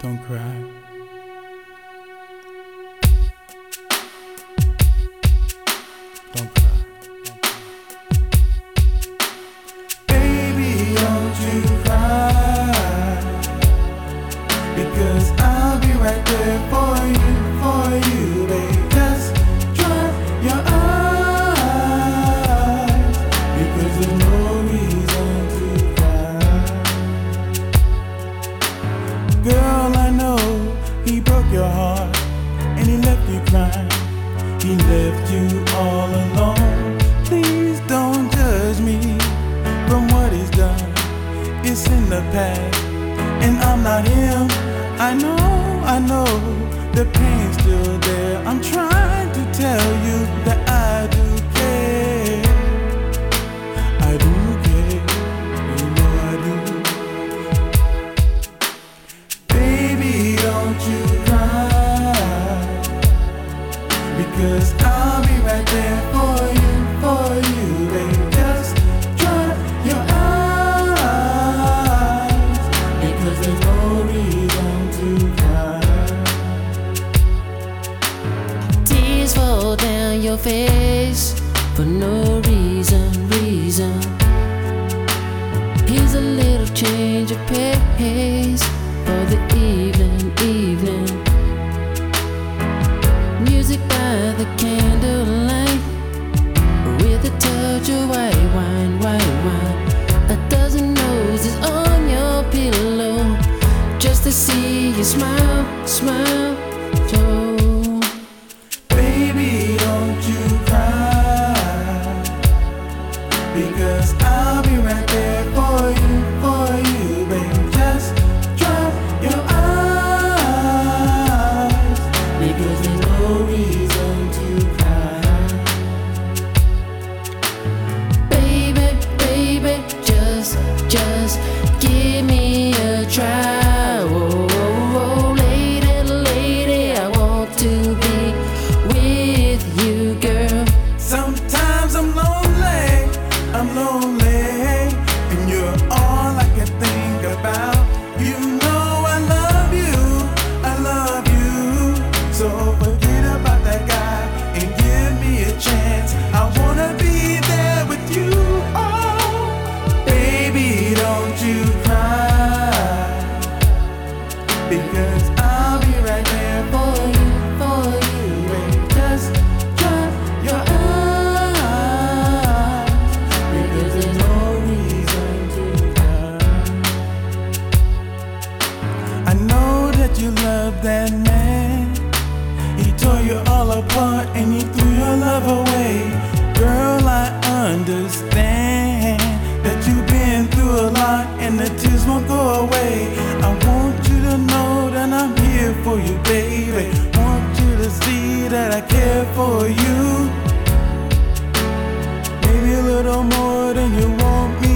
Don't cry. You all alone. Please don't judge me from what he's done. It's in the past, and I'm not him. I know, I know the pain's still there. I'm trying to tell you that I do care. I do care. You know I do. Baby, don't you cry. Because your face for no reason, reason. Here's a little change of pace for the evening, evening. Music by the candlelight with a touch of white wine, white wine. A dozen noses on your pillow just to see you smile, smile. I know that you love that man. He tore you all apart and he threw your love away. Girl, I understand that you've been through a lot and the tears won't go away. I want you to know that I'm here for you, baby. Want you to see that I care for you. Maybe a little more than you want me